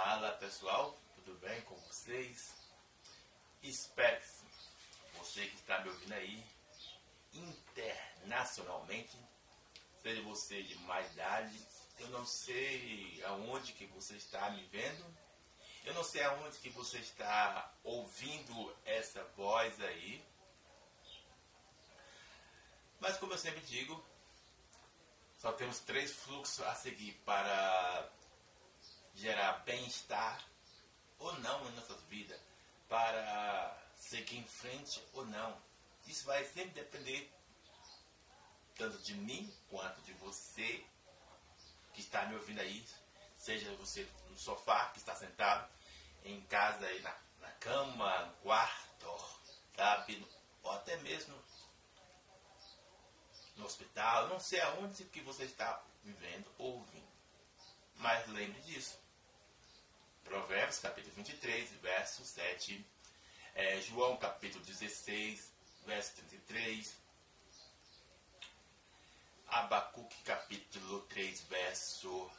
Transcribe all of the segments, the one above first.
Fala pessoal, tudo bem com vocês? Espero que. Você que está me ouvindo aí internacionalmente, seja você de mais idade, eu não sei aonde que você está me vendo, eu não sei aonde que você está ouvindo essa voz aí, mas como eu sempre digo, só temos três fluxos a seguir para gerar bem-estar ou não em nossas vidas, para seguir em frente ou não. Isso vai sempre depender tanto de mim quanto de você que está me ouvindo aí, seja você no sofá que está sentado, em casa aí na, na cama, no quarto, sabe? Ou até mesmo no hospital, não sei aonde que você está vivendo ou ouvindo. Mas lembre disso. Provérbios capítulo 23, verso 7. É, João capítulo 16, verso 33. Abacuque capítulo 3, verso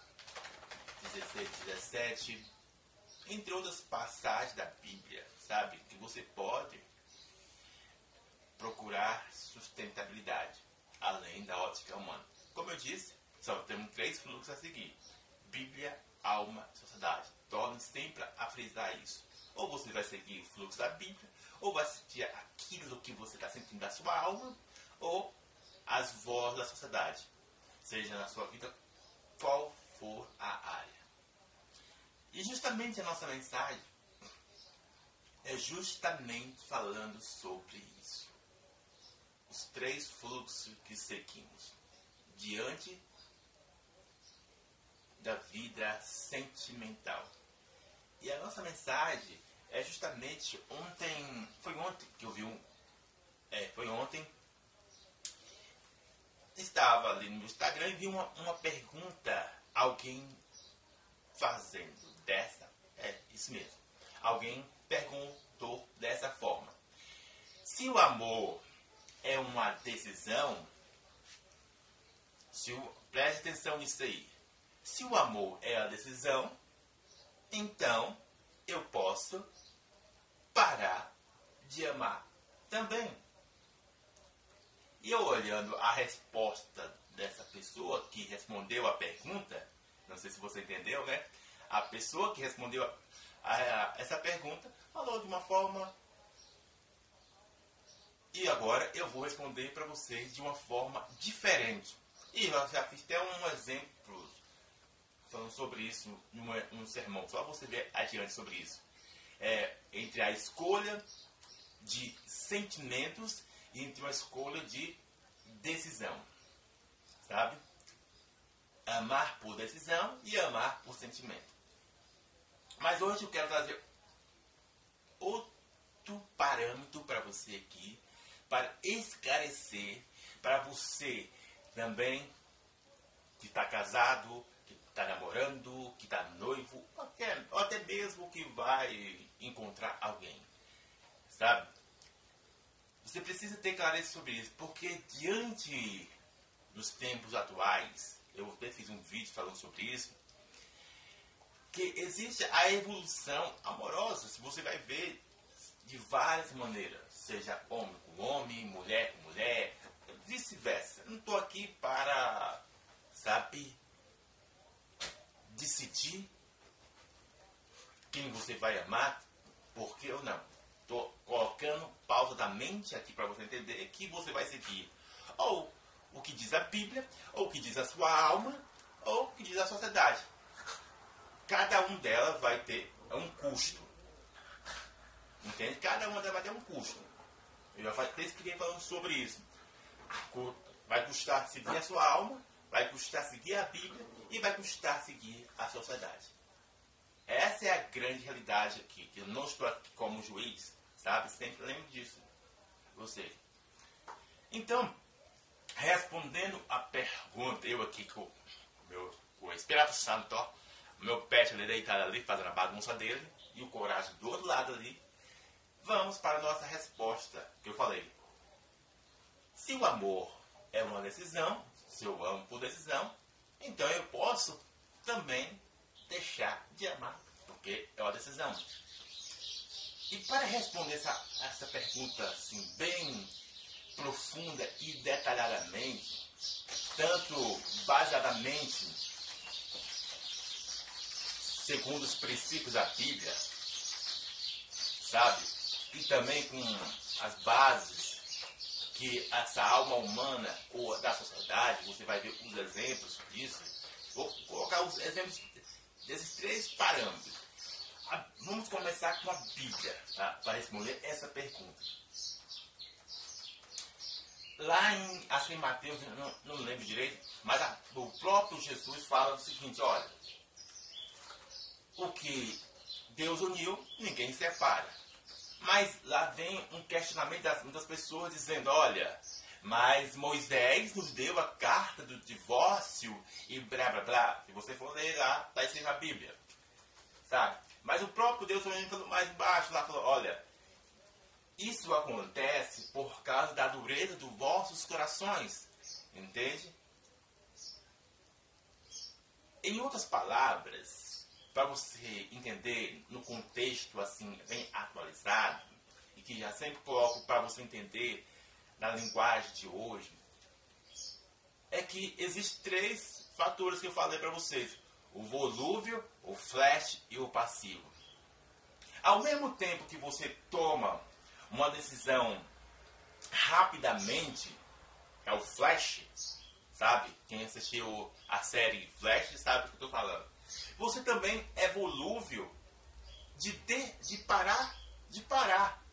16 e 17. Entre outras passagens da Bíblia, sabe? Que você pode procurar sustentabilidade, além da ótica humana. Como eu disse, só temos três fluxos a seguir: Bíblia, alma, sociedade. Torne sempre a frisar isso. Ou você vai seguir o fluxo da Bíblia, ou vai sentir aquilo que você está sentindo da sua alma, ou as vozes da sociedade, seja na sua vida qual for a área. E justamente a nossa mensagem é justamente falando sobre isso. Os três fluxos que seguimos diante da vida sentimental. E a nossa mensagem é justamente ontem, foi ontem que eu vi um, é, foi ontem estava ali no Instagram e vi uma, uma pergunta, alguém fazendo dessa, é isso mesmo. Alguém perguntou dessa forma: se o amor é uma decisão, se o, preste atenção nisso aí. Se o amor é a decisão, então eu posso parar de amar também. E eu olhando a resposta dessa pessoa que respondeu a pergunta, não sei se você entendeu, né? A pessoa que respondeu a, a, essa pergunta falou de uma forma. E agora eu vou responder para vocês de uma forma diferente. E eu já fiz até um exemplo falando sobre isso num, sermão, só você ver adiante sobre isso. É, entre a escolha de sentimentos e entre uma escolha de decisão. Sabe? Amar por decisão e amar por sentimento. Mas hoje eu quero trazer outro parâmetro para você aqui, para esclarecer, para você também que está casado, está namorando, que está noivo, ou até, ou até mesmo que vai encontrar alguém. Sabe? Você precisa ter clareza sobre isso, porque diante dos tempos atuais, eu até fiz um vídeo falando sobre isso, que existe a evolução amorosa, se você vai ver de várias maneiras, seja homem com homem, mulher com mulher, vice-versa. Não estou aqui para, sabe, decidir quem você vai amar, por que ou não. Estou colocando pausa da mente aqui para você entender que você vai seguir ou o que diz a Bíblia, ou o que diz a sua alma, ou o que diz a sociedade. Cada um delas vai ter um custo. Entende? Cada uma delas vai ter um custo. Eu já até escrevi falando sobre isso. Vai custar seguir a sua alma, vai custar seguir a Bíblia e vai custar seguir a sociedade. Essa é a grande realidade aqui, que eu não estou aqui como juiz, Sabe? Sempre lembre disso. Você. Então, respondendo a pergunta, eu aqui com o meu com o Espírito Santo, ó, meu pet ali deitado ali, fazendo a bagunça dele, e o coragem do outro lado ali, vamos para a nossa resposta, que eu falei. Se o amor é uma decisão, se eu amo por decisão, então eu posso também deixar de amar decisão. E para responder essa, essa pergunta assim, bem profunda e detalhadamente, tanto baseadamente segundo os princípios da Bíblia, sabe? E também com as bases que essa alma humana ou da sociedade, você vai ver os exemplos disso. Vou colocar os exemplos desses três parâmetros. Vamos começar com a Bíblia tá? para responder essa pergunta. Lá em, acho que em Mateus, não, não lembro direito, mas a, o próprio Jesus fala o seguinte, olha, o que Deus uniu, ninguém separa. Mas lá vem um questionamento das muitas pessoas dizendo, olha, mas Moisés nos deu a carta do divórcio e blá blá blá. Se você for ler lá, está escrito na Bíblia. Sabe? Mas o próprio Deus olhando mais embaixo lá falou, olha, isso acontece por causa da dureza dos vossos corações. Entende? Em outras palavras, para você entender no contexto assim bem atualizado e que já sempre coloco para você entender na linguagem de hoje, é que existem três fatores que eu falei para vocês: o volúvel, o flash e o passivo. Ao mesmo tempo que você toma uma decisão rapidamente, é o flash, sabe? Quem assistiu a série Flash sabe o que eu estou falando. Você também é volúvel de, ter, de parar, de parar.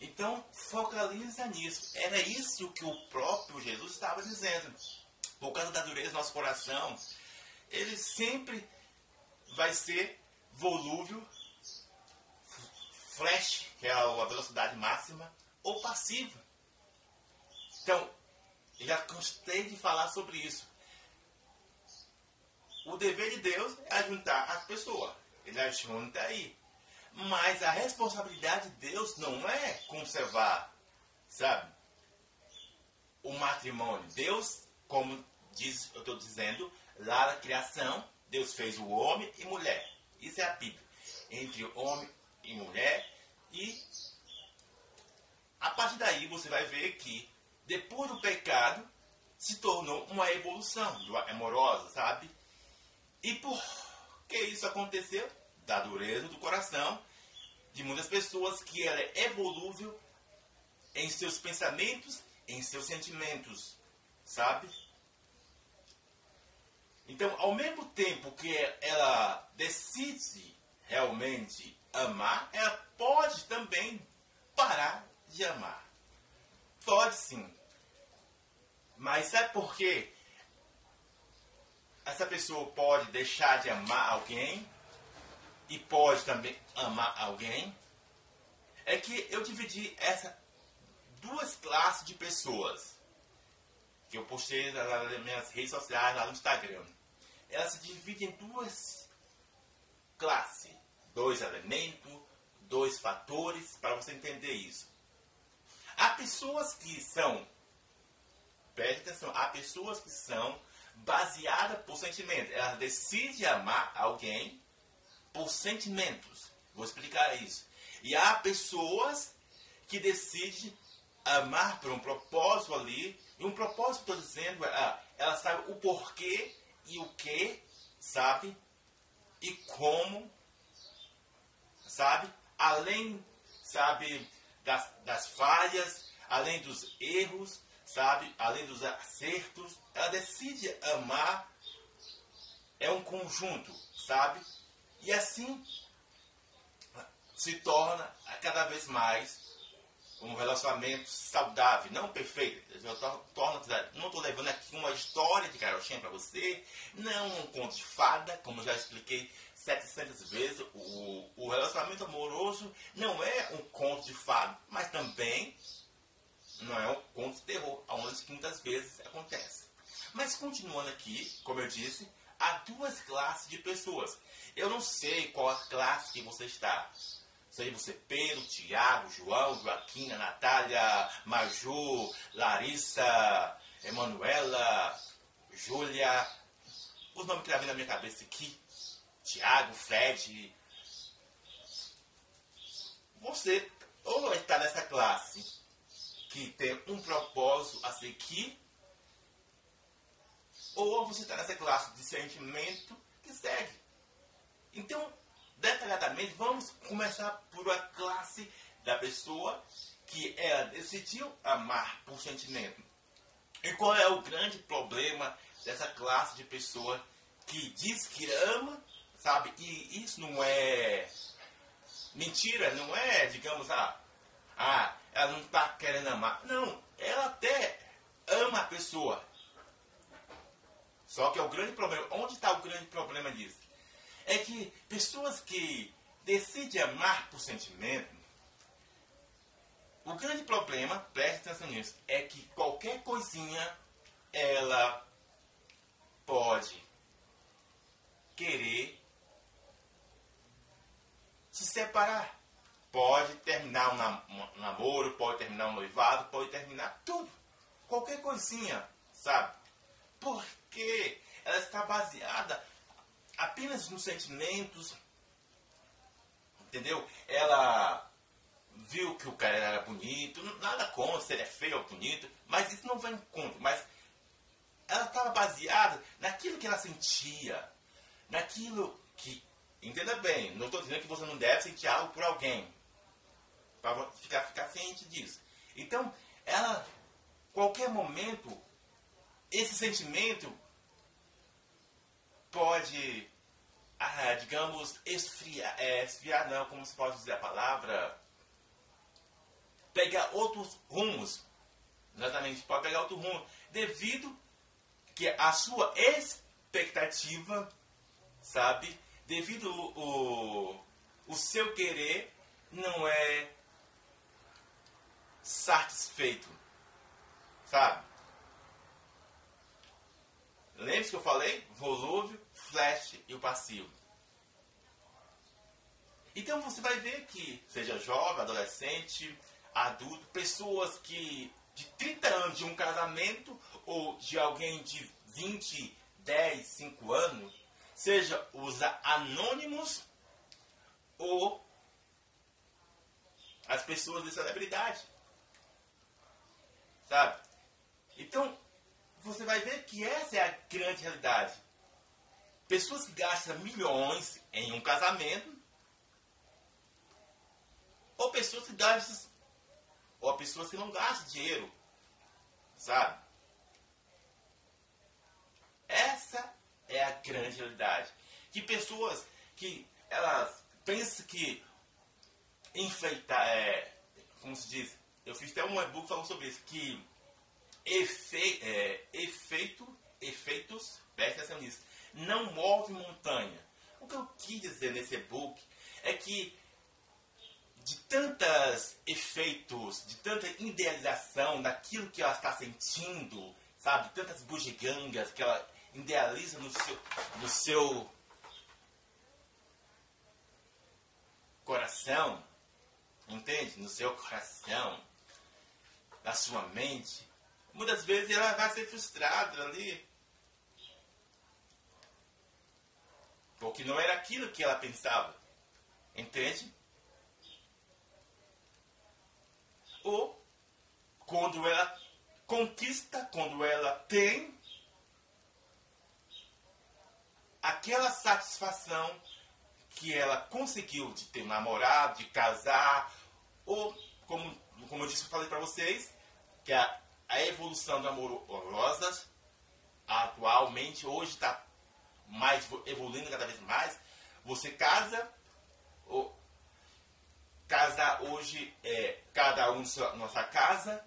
Então, focaliza nisso. Era isso que o próprio Jesus estava dizendo. Por causa da dureza do nosso coração, ele sempre vai ser volúvel, flash, que é a velocidade máxima, ou passiva. Então, já gostei de falar sobre isso. O dever de Deus é ajuntar as pessoas. Ele ajunta aí. Mas a responsabilidade de Deus não é conservar, sabe? O matrimônio. Deus, como diz, eu estou dizendo, lá na criação, Deus fez o homem e mulher. Isso é a Bíblia. Entre homem e mulher. E a partir daí você vai ver que depois do pecado se tornou uma evolução amorosa, sabe? E por que isso aconteceu? Da dureza do coração de muitas pessoas que ela é evolúvel em seus pensamentos, em seus sentimentos, sabe? Então, ao mesmo tempo que ela decide realmente amar, ela pode também parar de amar. Pode sim. Mas sabe por quê? Essa pessoa pode deixar de amar alguém e pode também amar alguém. É que eu dividi essa duas classes de pessoas que eu postei nas minhas redes sociais, lá no Instagram. Ela se divide em duas classes, dois elementos, dois fatores, para você entender isso. Há pessoas que são, preste atenção, há pessoas que são baseadas por sentimentos. Ela decide amar alguém por sentimentos. Vou explicar isso. E há pessoas que decidem amar por um propósito ali. E um propósito, estou dizendo, é, ela sabe o porquê e o que, sabe? E como, sabe? Além, sabe, das, das falhas, além dos erros, sabe? Além dos acertos, ela decide amar. É um conjunto, sabe? E assim se torna cada vez mais um relacionamento saudável, não perfeito. Eu torno, não estou levando aqui uma história de carochinha para você, não um conto de fada, como já expliquei 700 vezes. O, o relacionamento amoroso não é um conto de fada, mas também não é um conto de terror, onde muitas vezes acontece. Mas continuando aqui, como eu disse, há duas classes de pessoas. Eu não sei qual a classe que você está. Seja você Pedro, Tiago, João, Joaquina, Natália, Maju, Larissa, Emanuela, Júlia, os nomes que tá vindo na minha cabeça aqui, Tiago, Fred. Você ou está nessa classe que tem um propósito a seguir, ou você está nessa classe de sentimento que segue. Então, detalhadamente, vamos começar por a classe da pessoa que ela decidiu amar por sentimento. E qual é o grande problema dessa classe de pessoa que diz que ama, sabe? E isso não é mentira, não é, digamos, ah, ah ela não está querendo amar. Não, ela até ama a pessoa. Só que é o grande problema. Onde está o grande problema disso? É que pessoas que decidem amar por sentimento, o grande problema, preste atenção nisso, é que qualquer coisinha ela pode querer se separar. Pode terminar um namoro, pode terminar um noivado, pode terminar tudo. Qualquer coisinha, sabe? Porque ela está baseada apenas nos sentimentos, entendeu? Ela viu que o cara era bonito, nada contra se ele é feio ou bonito, mas isso não vai em conta. Mas ela estava baseada naquilo que ela sentia, naquilo que. Entenda bem, não estou dizendo que você não deve sentir algo por alguém, para ficar, ficar ciente disso. Então, ela, qualquer momento, esse sentimento pode, ah, digamos, esfriar, é, esfriar não, como se pode dizer a palavra, pegar outros rumos. Exatamente, pode pegar outro rumo. Devido que a sua expectativa, sabe? Devido o, o seu querer não é satisfeito. Sabe? Lembre-se que eu falei? Volúvel, flash e o passivo. Então você vai ver que, seja jovem, adolescente, adulto, pessoas que de 30 anos de um casamento ou de alguém de 20, 10, 5 anos, seja os anônimos ou as pessoas de celebridade. Sabe? Então, você vai ver que essa é a grande realidade. Pessoas que gastam milhões em um casamento ou pessoas que gastam ou pessoas que não gastam dinheiro, sabe? Essa é a grande realidade. Que pessoas que elas pensam que enfeitar, é, como se diz, eu fiz até um e-book falando sobre isso, que efe, é, efeito, efeitos, preste atenção nisso, não move montanha. O que eu quis dizer nesse e-book é que de tantos efeitos, de tanta idealização daquilo que ela está sentindo, sabe? Tantas bugigangas que ela idealiza no seu, no seu coração, entende? No seu coração, na sua mente. Muitas vezes ela vai ser frustrada ali. Porque não era aquilo que ela pensava. Entende? ou quando ela conquista, quando ela tem aquela satisfação que ela conseguiu de ter namorado, de casar, ou como, como eu disse, falei para vocês, que a, a evolução do amorosa atualmente hoje está mais evoluindo cada vez mais. Você casa, ou Casar hoje é cada um sua casa,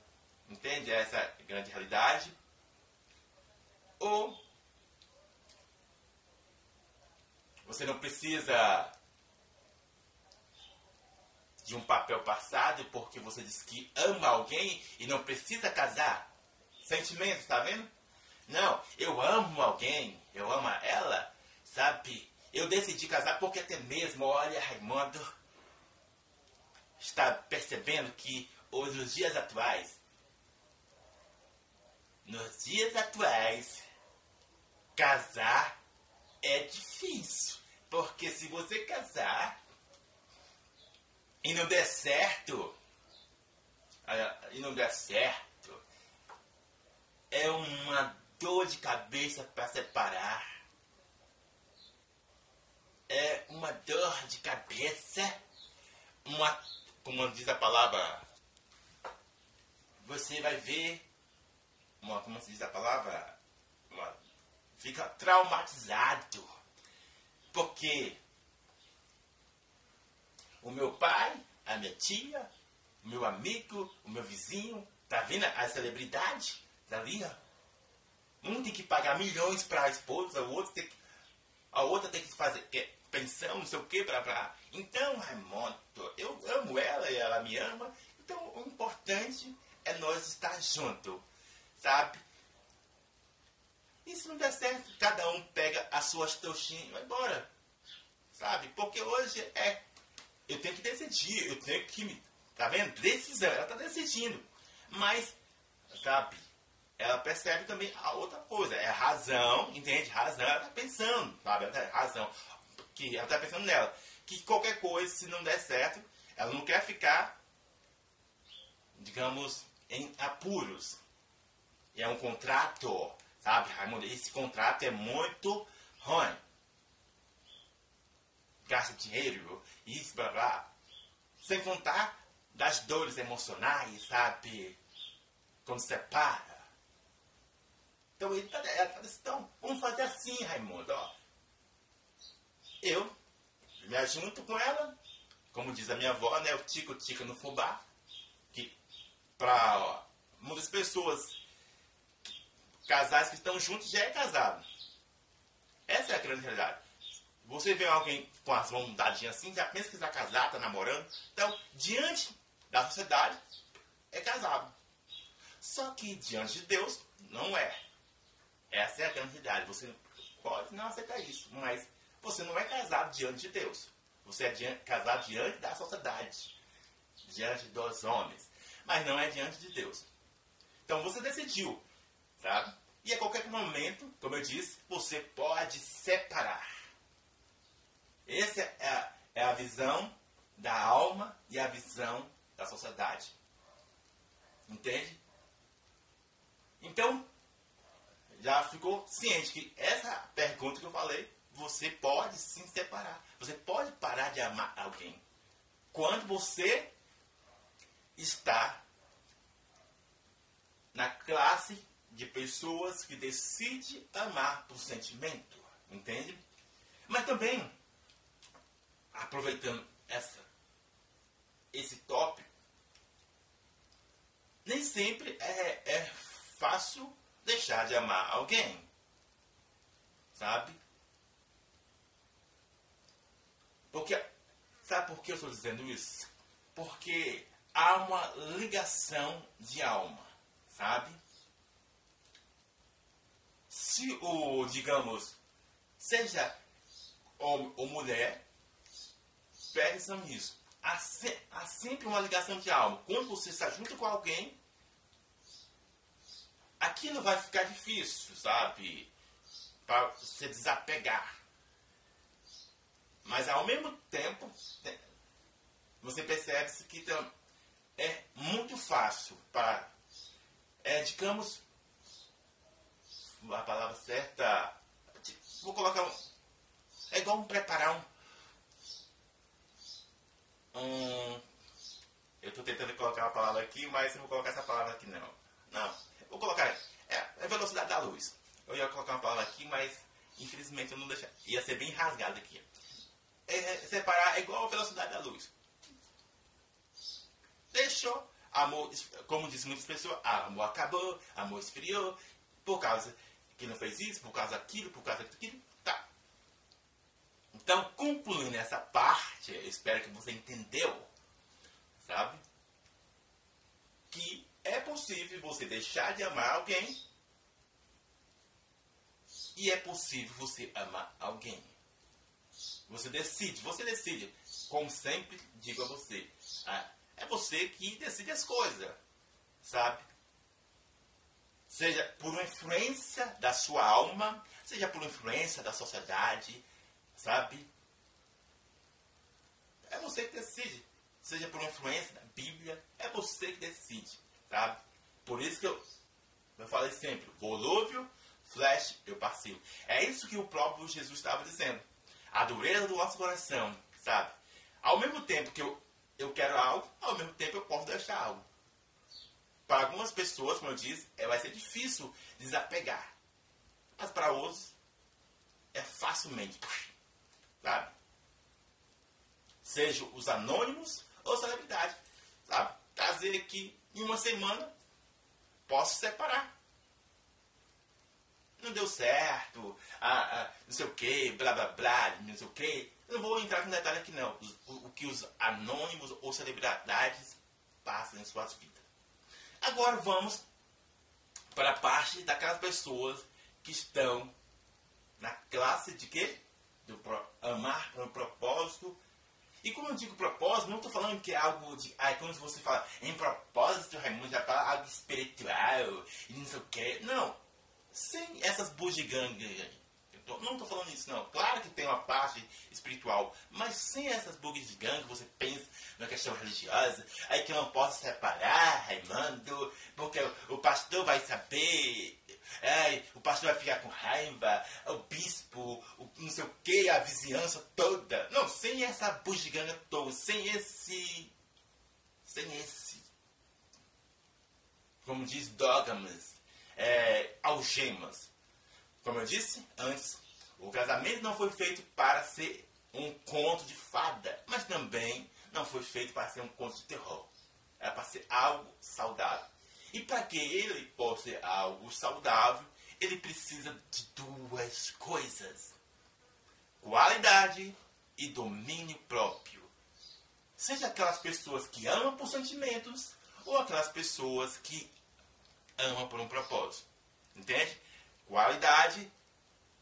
entende? Essa é a grande realidade. Ou você não precisa de um papel passado porque você diz que ama alguém e não precisa casar. Sentimento, tá vendo? Não, eu amo alguém, eu amo ela, sabe? Eu decidi casar porque até mesmo, olha, Raimundo, está percebendo que hoje, nos dias atuais, nos dias atuais, casar é difícil. Porque se você casar e não der certo, e não der certo, é uma dor de cabeça para separar. É uma dor de cabeça, uma, como diz a palavra, você vai ver, uma, como se diz a palavra, uma, fica traumatizado. Porque o meu pai, a minha tia, o meu amigo, o meu vizinho, tá vendo a celebridade? Tá ali, ó. Um tem que pagar milhões para a esposa, o outro tem que, a outra tem que fazer pensão, não sei o que, blá blá. Então, Raimundo, eu amo ela e ela me ama. Então, o importante é nós estar junto, sabe? E se não der certo, cada um pega as suas trouxinhas e vai embora. Sabe? Porque hoje é. Eu tenho que decidir, eu tenho que. Tá vendo? Decisão, ela tá decidindo. Mas, sabe? Ela percebe também a outra coisa. É razão, entende? Razão, ela tá pensando, sabe? Ela tá, razão. Que ela tá pensando nela. Que qualquer coisa, se não der certo, ela não quer ficar, digamos, em apuros. É um contrato, sabe, Raimundo? Esse contrato é muito ruim. Gasta dinheiro, isso, blá blá. Sem contar das dores emocionais, sabe? Quando separa. Então ele tá, ela assim, então, vamos fazer assim, Raimundo, ó. Eu me ajunto com ela, como diz a minha avó, né? O tico-tico no fubá para muitas pessoas, casais que estão juntos já é casado. Essa é a grande realidade. Você vê alguém com as mãos dadinhas assim, já pensa que está casado, está namorando. Então, diante da sociedade, é casado. Só que diante de Deus, não é. Essa é a grande realidade. Você pode não aceitar isso, mas você não é casado diante de Deus. Você é casado diante da sociedade, diante dos homens mas não é diante de Deus. Então você decidiu, sabe? E a qualquer momento, como eu disse, você pode separar. Essa é a, é a visão da alma e a visão da sociedade. Entende? Então, já ficou ciente que essa pergunta que eu falei, você pode sim separar. Você pode parar de amar alguém. Quando você está na classe de pessoas que decide amar por sentimento, entende? Mas também, aproveitando essa, esse tópico, nem sempre é, é fácil deixar de amar alguém, sabe? Porque, sabe por que eu estou dizendo isso? Porque há uma ligação de alma, sabe? Se o, digamos, seja homem ou mulher, pensam nisso. Há, se, há sempre uma ligação de alma. Quando você está junto com alguém, aquilo vai ficar difícil, sabe? Para se desapegar. Mas ao mesmo tempo, você percebe que é muito fácil para, é, digamos, a palavra certa, vou colocar é igual preparar um, um eu estou tentando colocar uma palavra aqui, mas não vou colocar essa palavra aqui não. Não, vou colocar, é, é velocidade da luz. Eu ia colocar uma palavra aqui, mas infelizmente eu não ia ser bem rasgado aqui. É, separar é igual a velocidade da luz deixou, amor, como dizem muitas pessoas, ah, amor acabou, amor esfriou, por causa que não fez isso, por causa daquilo, por causa daquilo. Então, concluindo essa parte, eu espero que você entendeu, sabe? Que é possível você deixar de amar alguém e é possível você amar alguém. Você decide, você decide. Como sempre digo a você, ah, é você que decide as coisas, sabe? seja por uma influência da sua alma, seja por uma influência da sociedade, sabe? É você que decide. Seja por influência da Bíblia, é você que decide, sabe? Por isso que eu, eu falei sempre, volúvel, flash, eu passivo. É isso que o próprio Jesus estava dizendo. A dureza do nosso coração, sabe? Ao mesmo tempo que eu, eu quero algo, ao mesmo tempo eu posso deixar algo. Para algumas pessoas, como eu disse, é, vai ser difícil desapegar. Mas para outros, é facilmente. Sabe? Seja os anônimos ou celebridade. Sabe? Trazer aqui em uma semana, posso separar. Não deu certo, ah, ah, não sei o que, blá blá blá, não sei o que. Não vou entrar com detalhe aqui não. O, o que os anônimos ou celebridades passam em suas vidas. Agora vamos para a parte daquelas pessoas que estão na classe de quê? Do amar para um propósito. E quando eu digo propósito, não estou falando que é algo de. Ah, quando você fala em propósito, Raimundo, já fala algo espiritual e não sei o quê. Não. Sem essas bugigangas não estou falando isso, não. Claro que tem uma parte espiritual, mas sem essas bugs de gangue, você pensa na questão religiosa, aí que eu não posso separar, Raimundo, porque o pastor vai saber, o pastor vai ficar com raiva, o bispo, o não sei o que, a vizinhança toda. Não, sem essa bugiganga toda, sem esse. Sem esse. Como diz dogmas, é, algemas como eu disse antes, o casamento não foi feito para ser um conto de fada, mas também não foi feito para ser um conto de terror. É para ser algo saudável. E para que ele possa ser algo saudável, ele precisa de duas coisas: qualidade e domínio próprio. Seja aquelas pessoas que amam por sentimentos ou aquelas pessoas que amam por um propósito. Entende? Qualidade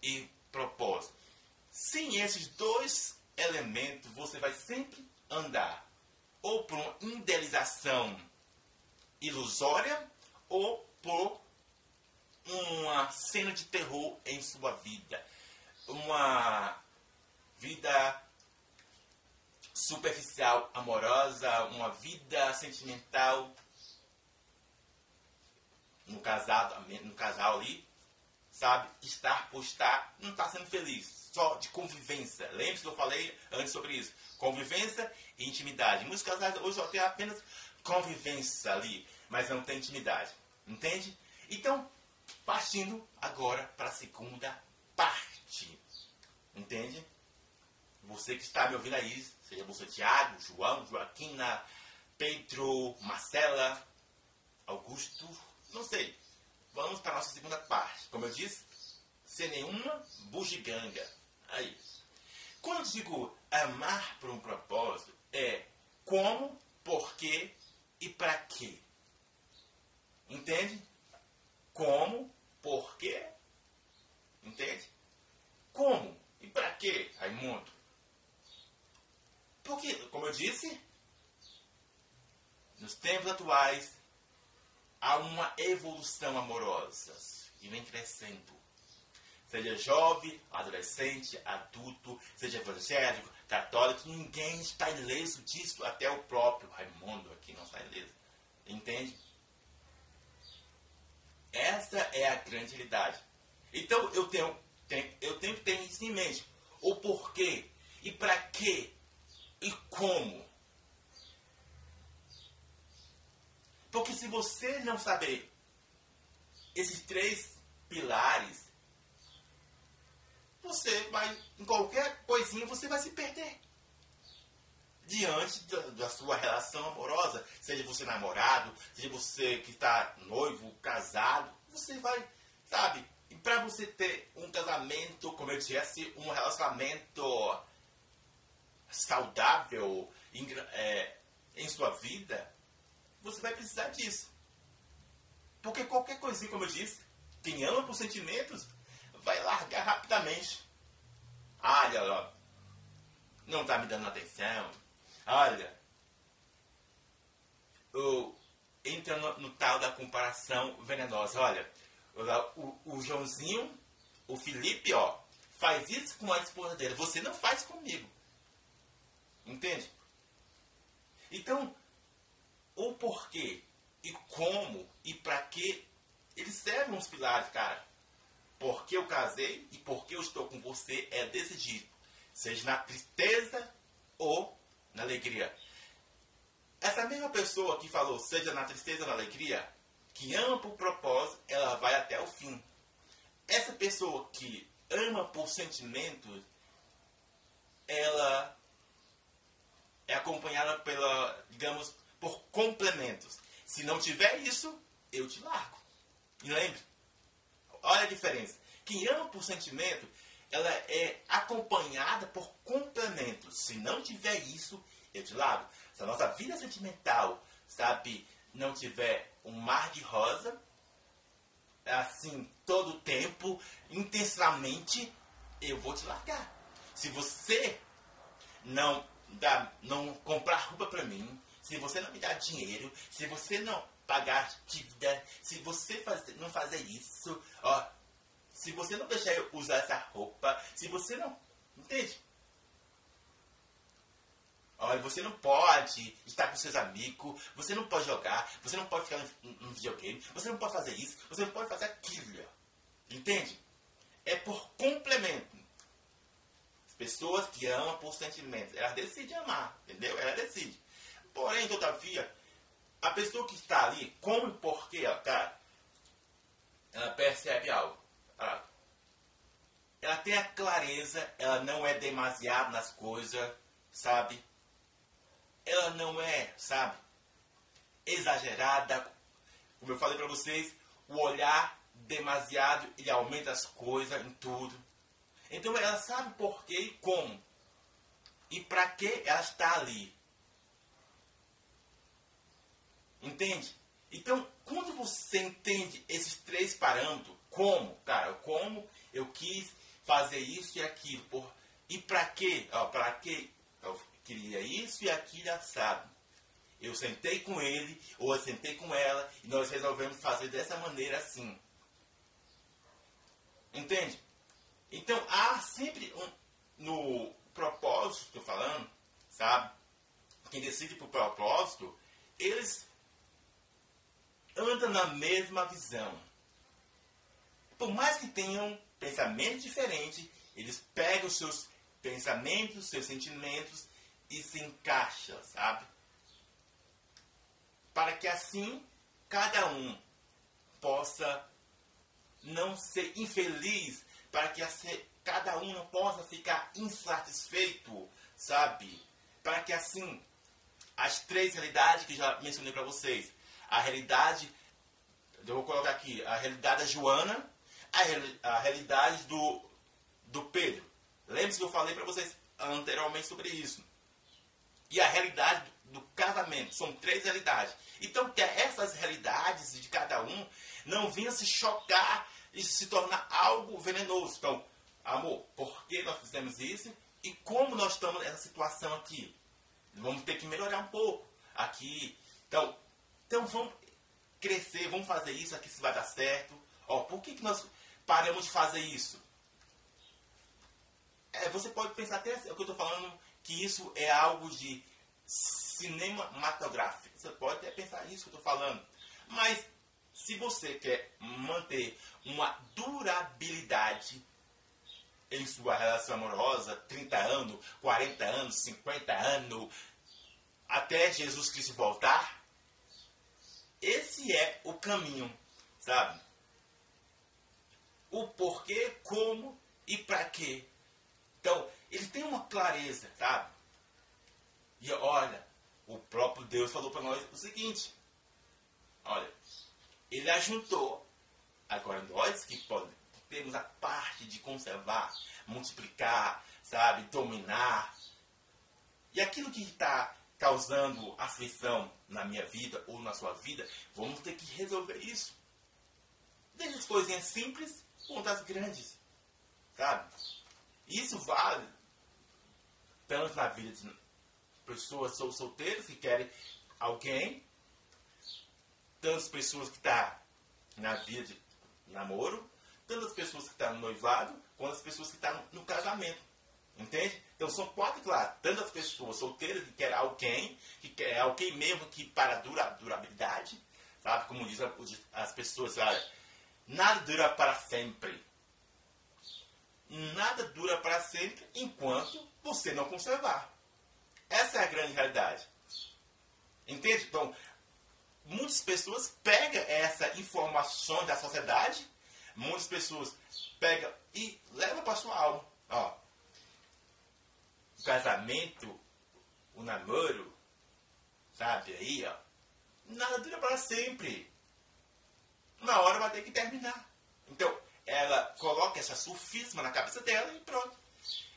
e propósito. Sem esses dois elementos, você vai sempre andar ou por uma idealização ilusória ou por uma cena de terror em sua vida. Uma vida superficial, amorosa, uma vida sentimental no casado, no casal ali, sabe? Estar por estar, não está sendo feliz. Só de convivência. Lembre-se que eu falei antes sobre isso. Convivência e intimidade. Muitos casais hoje só tem apenas convivência ali, mas não tem intimidade. Entende? Então, partindo agora para a segunda parte. Entende? Você que está me ouvindo aí, seja você Tiago, João, Joaquina, Pedro, Marcela, Augusto, não sei vamos para a nossa segunda parte. Como eu disse, sem nenhuma bugiganga. Aí. Quando eu digo amar por um propósito, é como, porquê e para quê. Entende? Como, porquê, entende? Como e para quê, Raimundo? Porque, como eu disse, nos tempos atuais, há uma evolução amorosa e vem crescendo. Seja jovem, adolescente, adulto, seja evangélico, católico, ninguém está ileso disso, até o próprio Raimundo aqui não está ileso. Entende? Essa é a grande realidade. Então eu tenho, tenho, eu tenho que ter isso em mente. O porquê e para quê e como Porque se você não saber esses três pilares, você vai, em qualquer coisinha, você vai se perder. Diante da, da sua relação amorosa, seja você namorado, seja você que está noivo, casado, você vai, sabe? E para você ter um casamento, como eu disse, um relacionamento saudável em, é, em sua vida, você vai precisar disso. Porque qualquer coisinha, como eu disse, quem ama por sentimentos vai largar rapidamente. Olha, não está me dando atenção. Olha, ou entra no, no, tal da comparação venenosa. Olha, o, o Joãozinho, o Felipe, ó, faz isso com a esposa dele. Você não faz comigo. Entende? Então, o porquê e como e para que eles servem os pilares, cara. Porque eu casei e porque eu estou com você é decidido. Seja na tristeza ou na alegria. Essa mesma pessoa que falou, seja na tristeza ou na alegria, que ama por propósito, ela vai até o fim. Essa pessoa que ama por sentimentos, ela é acompanhada pela, digamos, por complementos. Se não tiver isso, eu te largo. E lembre, olha a diferença. Quem ama por sentimento, ela é acompanhada por complementos. Se não tiver isso, eu te largo. Se a nossa vida sentimental, sabe, não tiver um mar de rosa, assim, todo o tempo, intensamente, eu vou te largar. Se você não dá, não comprar roupa para mim, se você não me dar dinheiro, se você não pagar dívida, se você fazer, não fazer isso, ó, se você não deixar eu usar essa roupa, se você não. Entende? Olha, você não pode estar com seus amigos, você não pode jogar, você não pode ficar no, videogame, você não pode fazer isso, você não pode fazer aquilo. Entende? É por complemento. As pessoas que amam por sentimentos, elas decidem amar, entendeu? Ela decide. Porém, todavia, a pessoa que está ali, como e porquê ela está, ela percebe algo. Ela, ela tem a clareza, ela não é demasiado nas coisas, sabe? ela não é, sabe, exagerada. Como eu falei para vocês, o olhar demasiado ele aumenta as coisas em tudo. Então ela sabe por que e como. E para que ela está ali. Entende? Então, quando você entende esses três parâmetros, como, cara, como eu quis fazer isso e aquilo, por, e para quê? Para quê? queria isso e aquilo assado. Eu sentei com ele, ou eu sentei com ela, e nós resolvemos fazer dessa maneira assim. Entende? Então há sempre um, no propósito, estou falando, sabe? Quem decide por propósito, eles andam na mesma visão. Por mais que tenham pensamentos diferentes, eles pegam os seus pensamentos, seus sentimentos e se encaixa, sabe? Para que assim cada um possa não ser infeliz, para que cada um não possa ficar insatisfeito, sabe? Para que assim as três realidades que já mencionei para vocês, a realidade, eu vou colocar aqui, a realidade da Joana, a, a realidade do, do Pedro. Lembre-se que eu falei para vocês anteriormente sobre isso e a realidade do casamento. São três realidades. Então, que essas realidades de cada um não venham se chocar e se tornar algo venenoso. Então, amor, por que nós fizemos isso? E como nós estamos nessa situação aqui? Vamos ter que melhorar um pouco aqui. Então, então vamos crescer, vamos fazer isso aqui se vai dar certo. Ó, por que, que nós paramos de fazer isso? É, você pode pensar até o que eu estou falando que isso é algo de cinematográfico. Você pode até pensar isso que eu estou falando. Mas se você quer manter uma durabilidade em sua relação amorosa, 30 anos, 40 anos, 50 anos, até Jesus Cristo voltar, esse é o caminho, sabe? O porquê, como e para quê. Então, ele tem uma clareza, sabe? E olha, o próprio Deus falou para nós o seguinte: olha, ele ajuntou, agora nós que podemos, temos a parte de conservar, multiplicar, sabe, dominar. E aquilo que está causando aflição na minha vida ou na sua vida, vamos ter que resolver isso. Desde as coisinhas simples quanto as grandes, sabe? Isso vale tanto na vida de pessoas sol solteiras que querem alguém, tantas pessoas que estão tá na vida de namoro, tanto as pessoas que estão no noivado, quanto as pessoas que estão no casamento. Entende? Então são quatro classes. Tanto as pessoas solteiras que querem alguém, que quer alguém mesmo que para dura, durabilidade, sabe? Como dizem as pessoas, sabe? Nada dura para sempre. Nada dura para sempre enquanto você não conservar. Essa é a grande realidade. Entende? Então, muitas pessoas pegam essa informação da sociedade, muitas pessoas pegam e levam para sua alma. Ó, casamento, o namoro, sabe aí, ó, nada dura para sempre. Uma hora vai ter que terminar. Então, ela coloca essa sufisma na cabeça dela e pronto.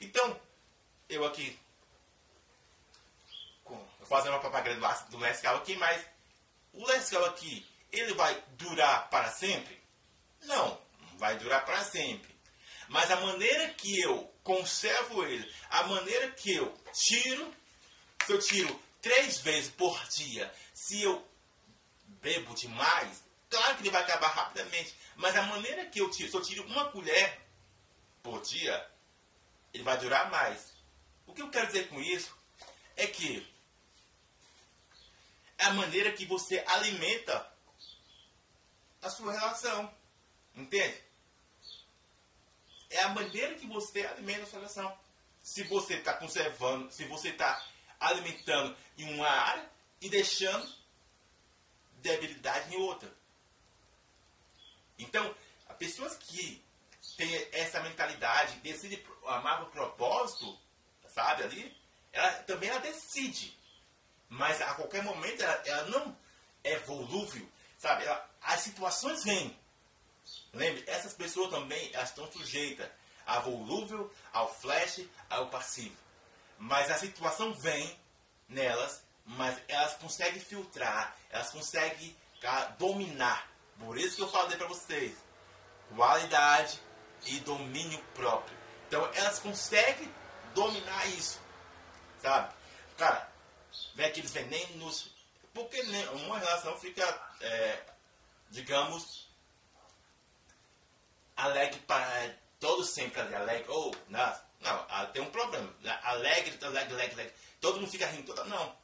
Então, eu aqui, com, fazendo uma propaganda do Lescal aqui, mas o Lescal aqui, ele vai durar para sempre? Não, não vai durar para sempre. Mas a maneira que eu conservo ele, a maneira que eu tiro, se eu tiro três vezes por dia, se eu bebo demais, claro que ele vai acabar rapidamente. Mas a maneira que eu tiro, se eu tiro uma colher por dia, ele vai durar mais. O que eu quero dizer com isso é que é a maneira que você alimenta a sua relação. Entende? É a maneira que você alimenta a sua relação. Se você está conservando, se você está alimentando em uma área e deixando debilidade em outra. Então, as pessoas que têm essa mentalidade, decidem amar o propósito, sabe, ali, ela também ela decide. Mas a qualquer momento ela, ela não é volúvel, sabe? Ela, as situações vêm. Lembre, essas pessoas também elas estão sujeitas a volúvel, ao flash, ao passivo. Mas a situação vem nelas, mas elas conseguem filtrar, elas conseguem dominar. Por isso que eu falei para vocês, qualidade e domínio próprio. Então elas conseguem dominar isso, sabe? Cara, vem aqueles venenos, porque uma relação fica, é, digamos, alegre para todo sempre alegre. Ou, oh, não, não, ah, tem um problema. Alegre, alegre, alegre, alegre. Todo mundo fica rindo. Toda, não.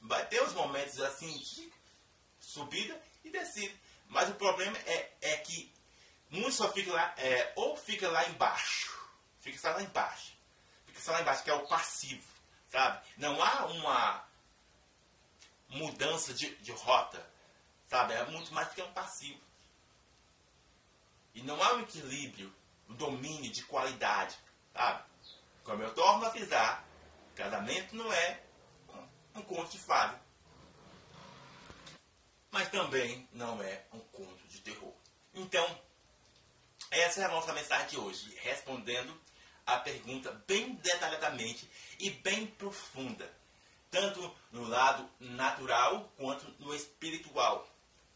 Vai ter uns momentos assim subida e descida. Mas o problema é, é que muitos só ficam lá, é, ou fica lá embaixo. Fica só lá embaixo. Fica só lá embaixo, que é o passivo. Sabe? Não há uma mudança de, de rota. Sabe? É muito mais que um passivo. E não há um equilíbrio, um domínio de qualidade. Sabe? Como eu torno a frisar, casamento não é um, um conto de fada. Mas também não é um conto de terror. Então, essa é a nossa mensagem de hoje, respondendo a pergunta bem detalhadamente e bem profunda, tanto no lado natural quanto no espiritual,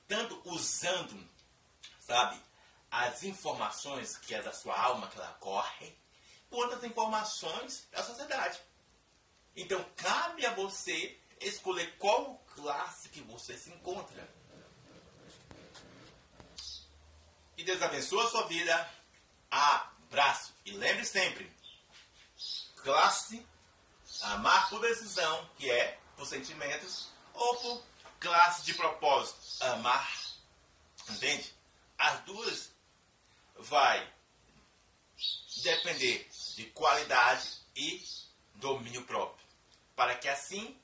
tanto usando, sabe, as informações que é da sua alma que ela corre, quanto as informações da sociedade. Então cabe a você escolher qual classe que você se encontra. Que Deus abençoe a sua vida. Abraço. E lembre sempre, classe, amar por decisão, que é por sentimentos, ou por classe de propósito, amar. Entende? As duas vai depender de qualidade e domínio próprio, para que assim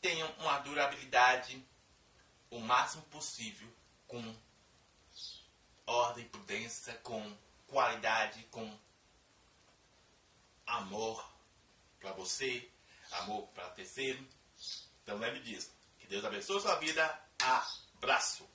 tenham uma durabilidade o máximo possível com ordem, prudência, com qualidade, com amor para você, amor para terceiro. Então lembre disso. Que Deus abençoe a sua vida. Abraço.